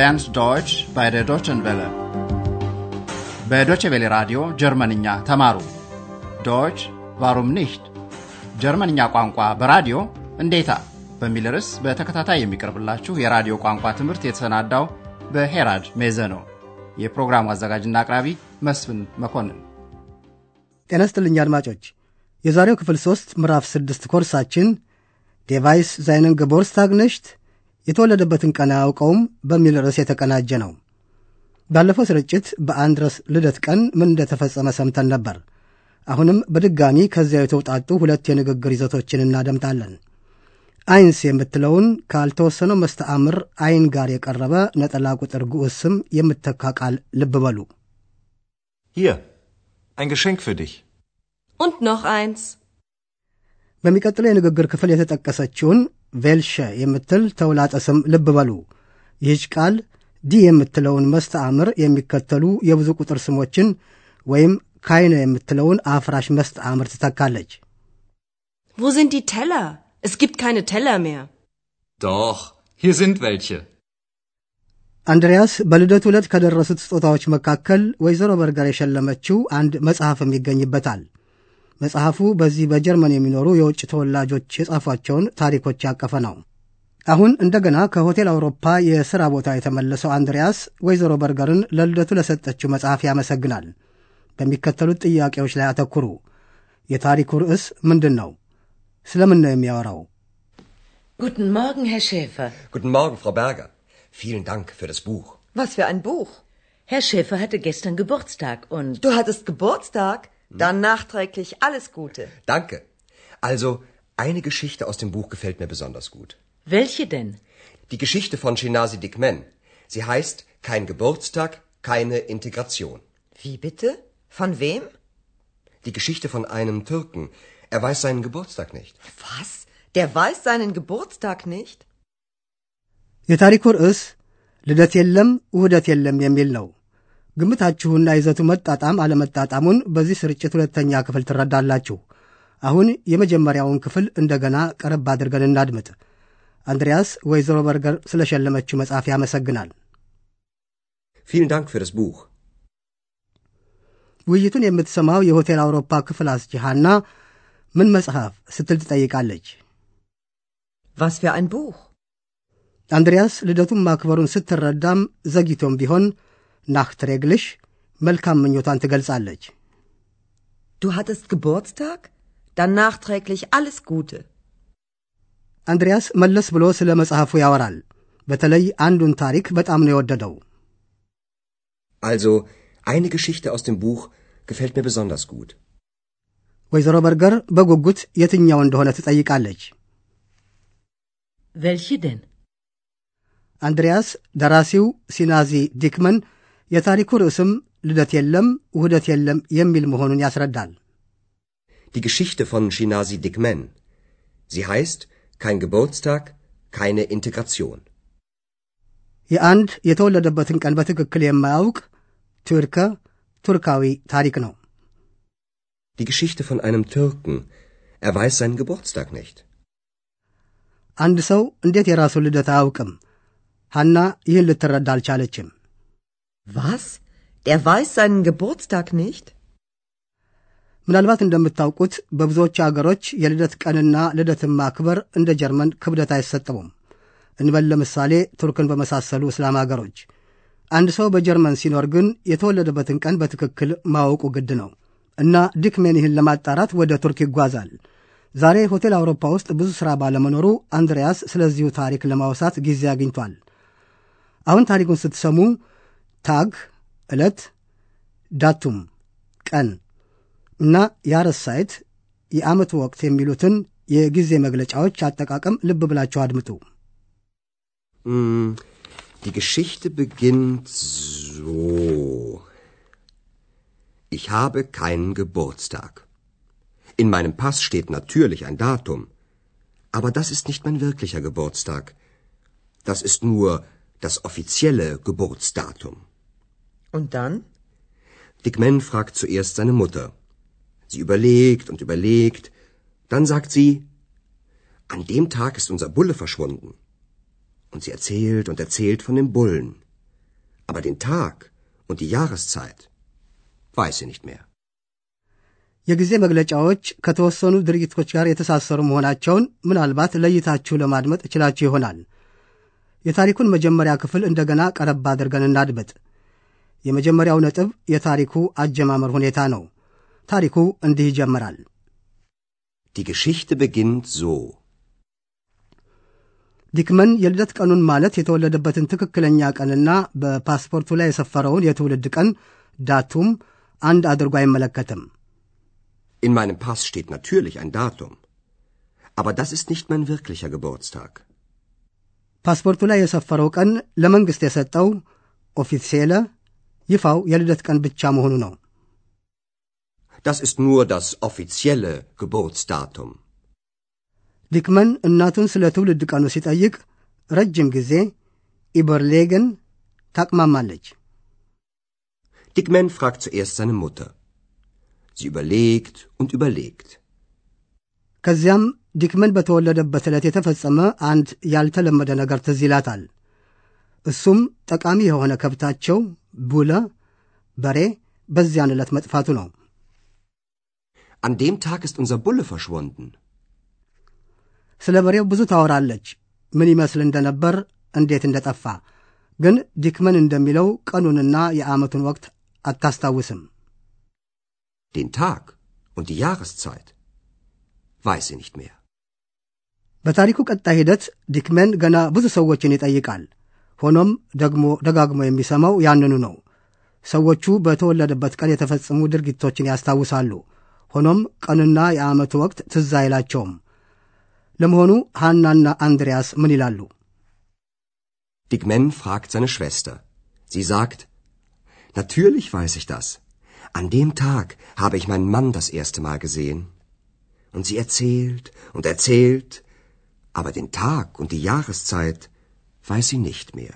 lernt Deutsch bei der Deutschen Welle. በዶቼ ቬለ ራዲዮ ጀርመንኛ ተማሩ። Deutsch warum nicht ጀርመንኛ ቋንቋ በራዲዮ እንዴታ በሚል ርዕስ በተከታታይ የሚቀርብላችሁ የራዲዮ ቋንቋ ትምህርት የተሰናዳው በሄራድ ሜዘ ነው። የፕሮግራሙ አዘጋጅና አቅራቢ መስፍን መኮንን። ጤና ይስጥልኝ አድማጮች። የዛሬው ክፍል ሦስት ምዕራፍ ስድስት ኮርሳችን Der weiß seinen Geburtstag የተወለደበትን ቀን አያውቀውም በሚል ርዕስ የተቀናጀ ነው። ባለፈው ስርጭት በአንድረስ ልደት ቀን ምን እንደተፈጸመ ሰምተን ነበር። አሁንም በድጋሚ ከዚያው የተውጣጡ ሁለት የንግግር ይዘቶችን እናደምጣለን። eins የምትለውን ካልተወሰነው መስተአምር ein ጋር የቀረበ ነጠላ ቁጥር ግዑዝ ስም የምተካ ቃል ልብ በሉ። Hier, ein Geschenk für dich. Und noch eins. በሚቀጥለው የንግግር ክፍል የተጠቀሰችውን ቬልሸ የምትል ተውላጠ ስም ልብ በሉ። ይህች ቃል ዲ የምትለውን መስተአምር የሚከተሉ የብዙ ቁጥር ስሞችን ወይም ካይነ የምትለውን አፍራሽ መስተአምር ትተካለች። Wo sind die Teller? Es gibt keine Teller mehr. Doch, hier sind welche. አንድሪያስ በልደቱ ዕለት ከደረሱት ስጦታዎች መካከል ወይዘሮ በርገር የሸለመችው አንድ መጽሐፍም ይገኝበታል። መጽሐፉ በዚህ በጀርመን የሚኖሩ የውጭ ተወላጆች የጻፏቸውን ታሪኮች ያቀፈ ነው። አሁን እንደገና ከሆቴል አውሮፓ የሥራ ቦታ የተመለሰው አንድሪያስ ወይዘሮ በርገርን ለልደቱ ለሰጠችው መጽሐፍ ያመሰግናል። በሚከተሉት ጥያቄዎች ላይ አተኩሩ። የታሪኩ ርዕስ ምንድን ነው? ስለምን ነው የሚያወራው? Guten Morgen, Herr Schäfer. Guten Morgen, Frau Berger. Vielen Dank für das Buch. Was für ein Buch? Herr Schäfer hatte gestern Geburtstag und Du hattest Geburtstag? Dann nachträglich alles Gute. Danke. Also, eine Geschichte aus dem Buch gefällt mir besonders gut. welche denn? Die Geschichte von Shinasi Dikmen. Sie heißt Kein Geburtstag, keine Integration. Wie bitte? Von wem? Die Geschichte von einem Türken. Er weiß seinen Geburtstag nicht. Was? Der weiß seinen Geburtstag nicht? የታሪኩ ርዕስ ልደት የለም ውህደት የለም የሚል ነው። ግምታችሁና ይዘቱ መጣጣም አለመጣጣሙን በዚህ ስርጭት ሁለተኛ ክፍል ትረዳላችሁ። አሁን የመጀመሪያውን ክፍል እንደገና ቀረብ አድርገን እናድምጥ። አንድሪያስ ወይዘሮ በርገር ስለሸለመችው መጽሐፍ ያመሰግናል። Vielen Dank für das Buch. ውይይቱን የምትሰማው የሆቴል አውሮፓ ክፍል አስጪ ሐና ምን መጽሐፍ ስትል ትጠይቃለች። Was für ein Buch? አንድሪያስ ልደቱን ማክበሩን ስትረዳም ዘግይቶም ቢሆን ናchträglich መልካም ምኞቷን ትገልጻለች። Du hattest Geburtstag? Dann nachträglich alles Gute. አንድሪያስ መለስ ብሎ ስለ መጽሐፉ ያወራል። በተለይ አንዱን ታሪክ በጣም ነው የወደደው። Also, eine Geschichte aus dem Buch gefällt mir besonders gut. ወይዘሮ በርገር በጉጉት የትኛው እንደሆነ ትጠይቃለች። Welche denn? አንድሪያስ ደራሲው ሲናዚ ዲክመን የታሪኩ ርዕስም ልደት የለም ውህደት የለም የሚል መሆኑን ያስረዳል። Die Geschichte von Shinasi Dikmen. Sie heißt Kein Geburtstag, keine Integration. የአንድ የተወለደበትን ቀን በትክክል የማያውቅ ቱርከ ቱርካዊ ታሪክ ነው። Die Geschichte von einem Türken. Er weiß seinen Geburtstag nicht. አንድ ሰው እንዴት የራሱን ልደት አያውቅም? ሐና ይህን ልትረዳ አልቻለችም። Was? Der weiß seinen Geburtstag nicht? ምናልባት እንደምታውቁት በብዙዎች አገሮች የልደት ቀንና ልደትን ማክበር እንደ ጀርመን ክብደት አይሰጠውም። እንበል ለምሳሌ ቱርክን በመሳሰሉ እስላም አገሮች። አንድ ሰው በጀርመን ሲኖር ግን የተወለደበትን ቀን በትክክል ማወቁ ግድ ነው እና ዲክሜን ይህን ለማጣራት ወደ ቱርክ ይጓዛል። ዛሬ ሆቴል አውሮፓ ውስጥ ብዙ ሥራ ባለመኖሩ አንድሪያስ ስለዚሁ ታሪክ ለማውሳት ጊዜ አግኝቷል። አሁን ታሪኩን ስትሰሙ ታግ ዕለት፣ ዳቱም ቀን እና ያረሳይት የዓመቱ ወቅት የሚሉትን የጊዜ መግለጫዎች አጠቃቀም ልብ ብላችሁ አድምጡ። Hm, die Geschichte beginnt so. Ich habe keinen Geburtstag. In meinem Pass steht natürlich ein Datum. Aber das ist nicht mein wirklicher Geburtstag. Das ist nur das offizielle Geburtsdatum. Und dann? Dick Man fragt zuerst seine Mutter. Sie überlegt und überlegt. Dann sagt sie, an dem Tag ist unser Bulle verschwunden. Und sie erzählt und erzählt von dem Bullen. Aber den Tag und die Jahreszeit weiß sie nicht mehr. የጊዜ መግለጫዎች ከተወሰኑ ድርጊቶች ጋር የተሳሰሩ መሆናቸውን ምናልባት ለይታችሁ ለማድመጥ እችላችሁ ይሆናል። የታሪኩን መጀመሪያ ክፍል እንደገና ቀረብ አድርገን እናድምጥ። የመጀመሪያው ነጥብ የታሪኩ አጀማመር ሁኔታ ነው። ታሪኩ እንዲህ ይጀምራል። Die Geschichte beginnt so. ዲክመን የልደት ቀኑን ማለት የተወለደበትን ትክክለኛ ቀንና በፓስፖርቱ ላይ የሰፈረውን የትውልድ ቀን ዳቱም አንድ አድርጎ አይመለከትም። In meinem Pass steht natürlich ein Datum. Aber das ist nicht mein wirklicher Geburtstag. ፓስፖርቱ ላይ የሰፈረው ቀን ለመንግሥት የሰጠው offizielle ይፋው የልደት ቀን ብቻ መሆኑ ነው። Das ist nur das offizielle Geburtsdatum. ዲክመን እናቱን ስለ ትውልድ ቀኑ ሲጠይቅ ረጅም ጊዜ überlegen ታቅማማለች። Dikmen fragt zuerst seine Mutter. Sie überlegt und überlegt. ከዚያም ዲክመን በተወለደበት ዕለት የተፈጸመ አንድ ያልተለመደ ነገር ትዝ ይላታል። እሱም ጠቃሚ የሆነ ከብታቸው ቡለ በሬ በዚያን ዕለት መጥፋቱ ነው። An dem Tag ist unser Bulle verschwunden. ስለ በሬው ብዙ ታወራለች፣ ምን ይመስል እንደነበር፣ እንዴት እንደጠፋ። ግን ዲክመን እንደሚለው ቀኑንና የዓመቱን ወቅት አታስታውስም። Den Tag und die Jahreszeit weiß sie nicht mehr. በታሪኩ ቀጣይ ሂደት ዲክመን ገና ብዙ ሰዎችን ይጠይቃል። ሆኖም ደግሞ ደጋግሞ የሚሰማው ያንኑ ነው። ሰዎቹ በተወለደበት ቀን የተፈጸሙ ድርጊቶችን ያስታውሳሉ። ሆኖም ቀኑና የዓመቱ ወቅት ትዝ አይላቸውም። ለመሆኑ ሐናና አንድሪያስ ምን ይላሉ? Dickman fragt seine Schwester. Sie sagt, Natürlich weiß ich das. An dem Tag habe ich meinen Mann das erste Mal gesehen. Und sie erzählt und erzählt, aber den Tag und die Jahreszeit weiß sie nicht mehr.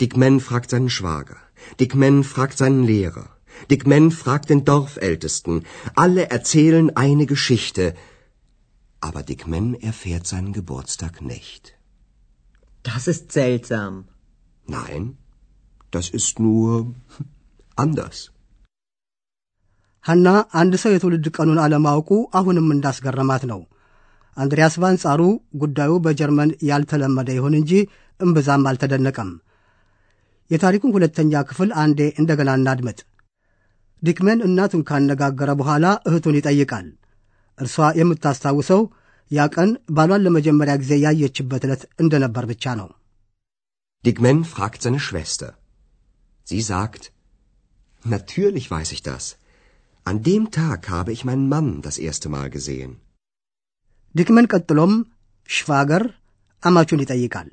Dickman fragt seinen Schwager. Dickman fragt seinen Lehrer. Dickman fragt den Dorfältesten. Alle erzählen eine Geschichte, aber Dickman erfährt seinen Geburtstag nicht. Das ist seltsam. Nein, das ist nur anders. ሐና አንድ ሰው የትውልድ ቀኑን አለማወቁ አሁንም እንዳስገረማት ነው። አንድሪያስ በአንጻሩ ጉዳዩ በጀርመን ያልተለመደ ይሁን እንጂ እምብዛም አልተደነቀም። የታሪኩን ሁለተኛ ክፍል አንዴ እንደገና እናድመጥ። ዲክመን እናቱን ካነጋገረ በኋላ እህቱን ይጠይቃል። እርሷ የምታስታውሰው ያ ቀን ባሏን ለመጀመሪያ ጊዜ ያየችበት ዕለት እንደነበር ብቻ ነው። Dickman fragt seine Schwester. Sie sagt, Natürlich weiß ich das. An dem Tag habe ich meinen Mann das erste Mal gesehen. ዲክመን ቀጥሎም ሽቫገር አማቹን ይጠይቃል።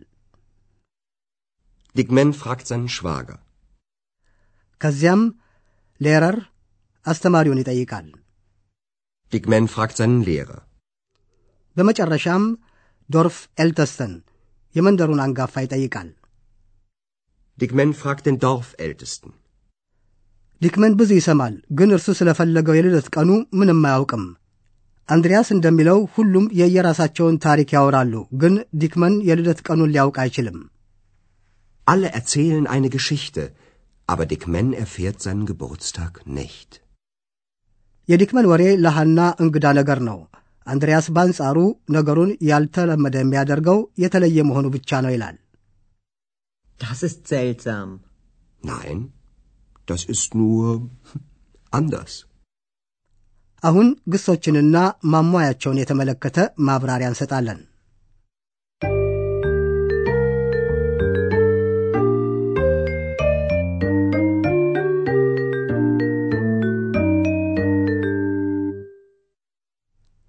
Dickman fragt seinen Schwager. ከዚያም ሌረር አስተማሪውን ይጠይቃል። Dikmen fragt seinen Lehrer. በመጨረሻም Dorfältesten የመንደሩን አንጋፋ ይጠይቃል። Dikmen fragt den Dorfältesten. ዲክመን ብዙ ይሰማል፣ ግን እርሱ ስለፈለገው የልደት ቀኑ ምንም አያውቅም። አንድሪያስ እንደሚለው ሁሉም የየራሳቸውን ታሪክ ያወራሉ፣ ግን ዲክመን የልደት ቀኑን ሊያውቅ አይችልም። Alle erzählen eine Geschichte, aber Dickman erfährt seinen Geburtstag nicht. የዲክመን ወሬ ለሐና እንግዳ ነገር ነው። አንድሪያስ በአንጻሩ ነገሩን ያልተለመደ የሚያደርገው የተለየ መሆኑ ብቻ ነው ይላል። Das ist seltsam. Nein, das ist nur anders. አሁን ግሶችንና ማሟያቸውን የተመለከተ ማብራሪያ እንሰጣለን።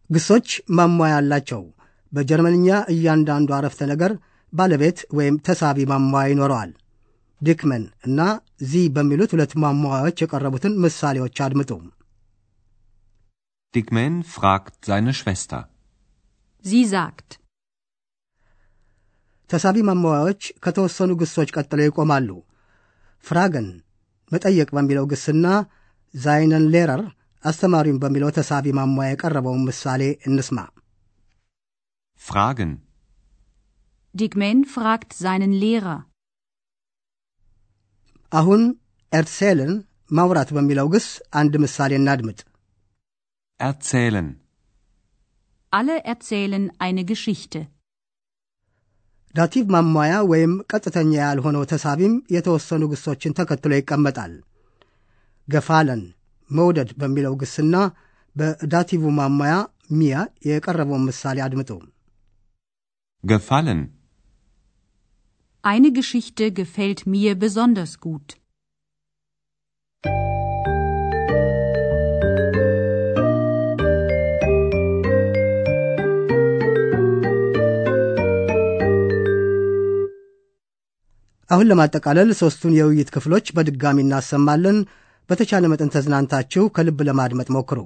ግሶች ማሟያ አላቸው። በጀርመንኛ እያንዳንዱ አረፍተ ነገር ባለቤት ወይም ተሳቢ ማሟያ ይኖረዋል። ዲክመን እና ዚ በሚሉት ሁለት ማሟያዎች የቀረቡትን ምሳሌዎች አድምጡ። Dickman fragt seine Schwester. Sie sagt. ተሳቢ ማሟያዎች ከተወሰኑ ግሶች ቀጥለው ይቆማሉ። ፍራገን መጠየቅ በሚለው ግስና ዛይነን ሌረር አስተማሪውን በሚለው ተሳቢ ማሟያ የቀረበውን ምሳሌ እንስማ። Fragen. Dickman fragt seinen Lehrer. አሁን ኤርሴልን ማውራት በሚለው ግስ አንድ ምሳሌ እናድምጥ። Erzählen. Alle erzählen eine Geschichte. ዳቲቭ ማሟያ ወይም ቀጥተኛ ያልሆነው ተሳቢም የተወሰኑ ግሶችን ተከትሎ ይቀመጣል። ገፋለን መውደድ በሚለው ግስና በዳቲቭ ማሟያ ሚያ የቀረበውን ምሳሌ አድምጡ። Gefallen. Eine Geschichte gefällt mir besonders gut. አሁን ለማጠቃለል ሦስቱን የውይይት ክፍሎች በድጋሚ እናሰማለን። በተቻለ መጠን ተዝናንታችሁ ከልብ ለማድመጥ ሞክሩ።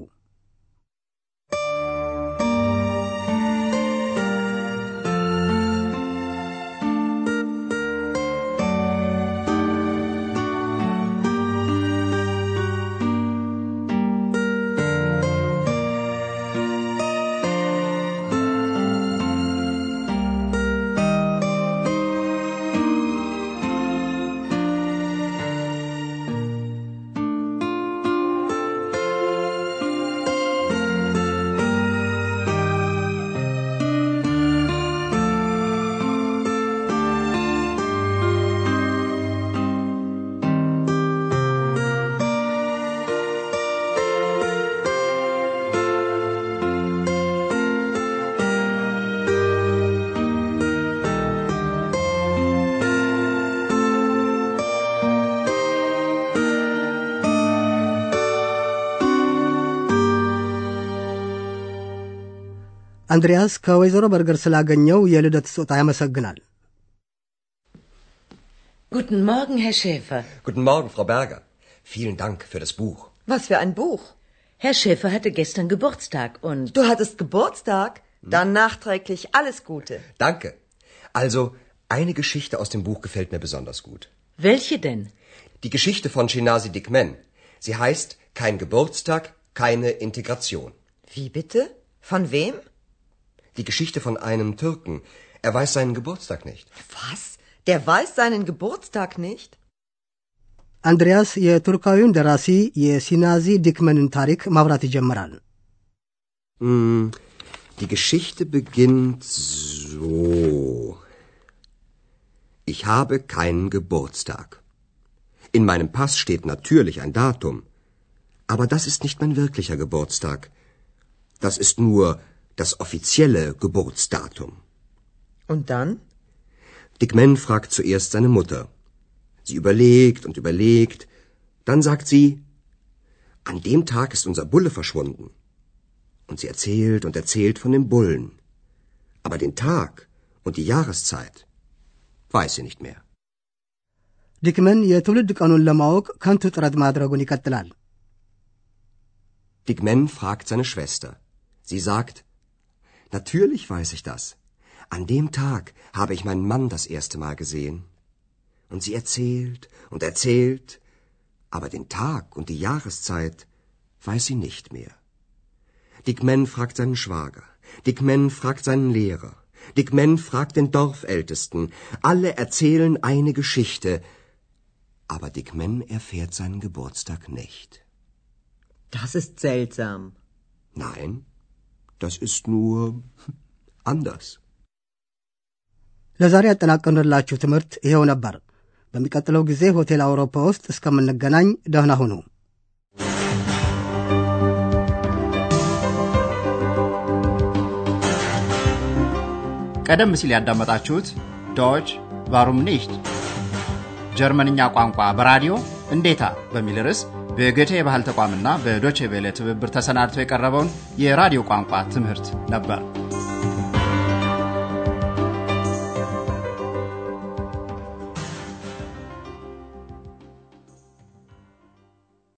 አንድሪያስ ከወይዘሮ በርገር ስላገኘው የልደት ስጦታ ያመሰግናል። Guten Morgen, Herr Schäfer. Guten Morgen, Frau Berger. Vielen Dank für das Buch. Was für ein Buch. Herr Schäfer hatte gestern Geburtstag und Du hattest Geburtstag? Dann nachträglich alles Gute. Danke. Also, eine Geschichte aus dem Buch gefällt mir besonders gut. welche denn? Die Geschichte von Shinasi Dikmen. Sie heißt Kein Geburtstag, keine Integration. Wie bitte? Von wem? Die Geschichte von einem Türken. Er weiß seinen Geburtstag nicht. Was? Der weiß seinen Geburtstag nicht? አንድሪያስ የቱርካዊውን ደራሲ የሲናዚ ዲክመንን ታሪክ ማብራት ይጀምራል። Hm, die Geschichte beginnt so. Ich habe keinen Geburtstag. In meinem Pass steht natürlich ein Datum. Aber das ist nicht mein wirklicher Geburtstag. Das ist nur das offizielle Geburtsdatum. Und dann? Dick Man fragt zuerst seine Mutter. Sie überlegt und überlegt. Dann sagt sie, an dem Tag ist unser Bulle verschwunden. Und sie erzählt und erzählt von dem Bullen. Aber den Tag und die Jahreszeit weiß sie nicht mehr. ዲክመን የትውልድ ቀኑን ለማወቅ ከንቱ ጥረት ማድረጉን ይቀጥላል። Dick Man fragt seine Schwester. Sie sagt, natürlich weiß ich das. An dem Tag habe ich meinen Mann das erste Mal gesehen. Und sie erzählt und erzählt, aber den Tag und die Jahreszeit weiß sie nicht mehr. Dick Man fragt seinen Schwager. Dick Man fragt seinen Lehrer. Dick Man fragt den Dorfältesten. Alle erzählen eine Geschichte, aber Dick Man erfährt seinen Geburtstag nicht. Das ist seltsam. Nein, das ist nur anders. ለዛሬ ያጠናቀንላችሁ ትምህርት ይኸው ነበር። በሚቀጥለው ጊዜ ሆቴል አውሮፓ ውስጥ እስከምንገናኝ ደህና ሁኑ። ቀደም ሲል ያዳመጣችሁት ዶች ቫሩም ኒሽት ጀርመንኛ ቋንቋ በራዲዮ እንዴታ በሚል ርዕስ በገቴ የባህል ተቋምና በዶቼ ቬለ ትብብር ተሰናድቶ የቀረበውን የራዲዮ ቋንቋ ትምህርት ነበር።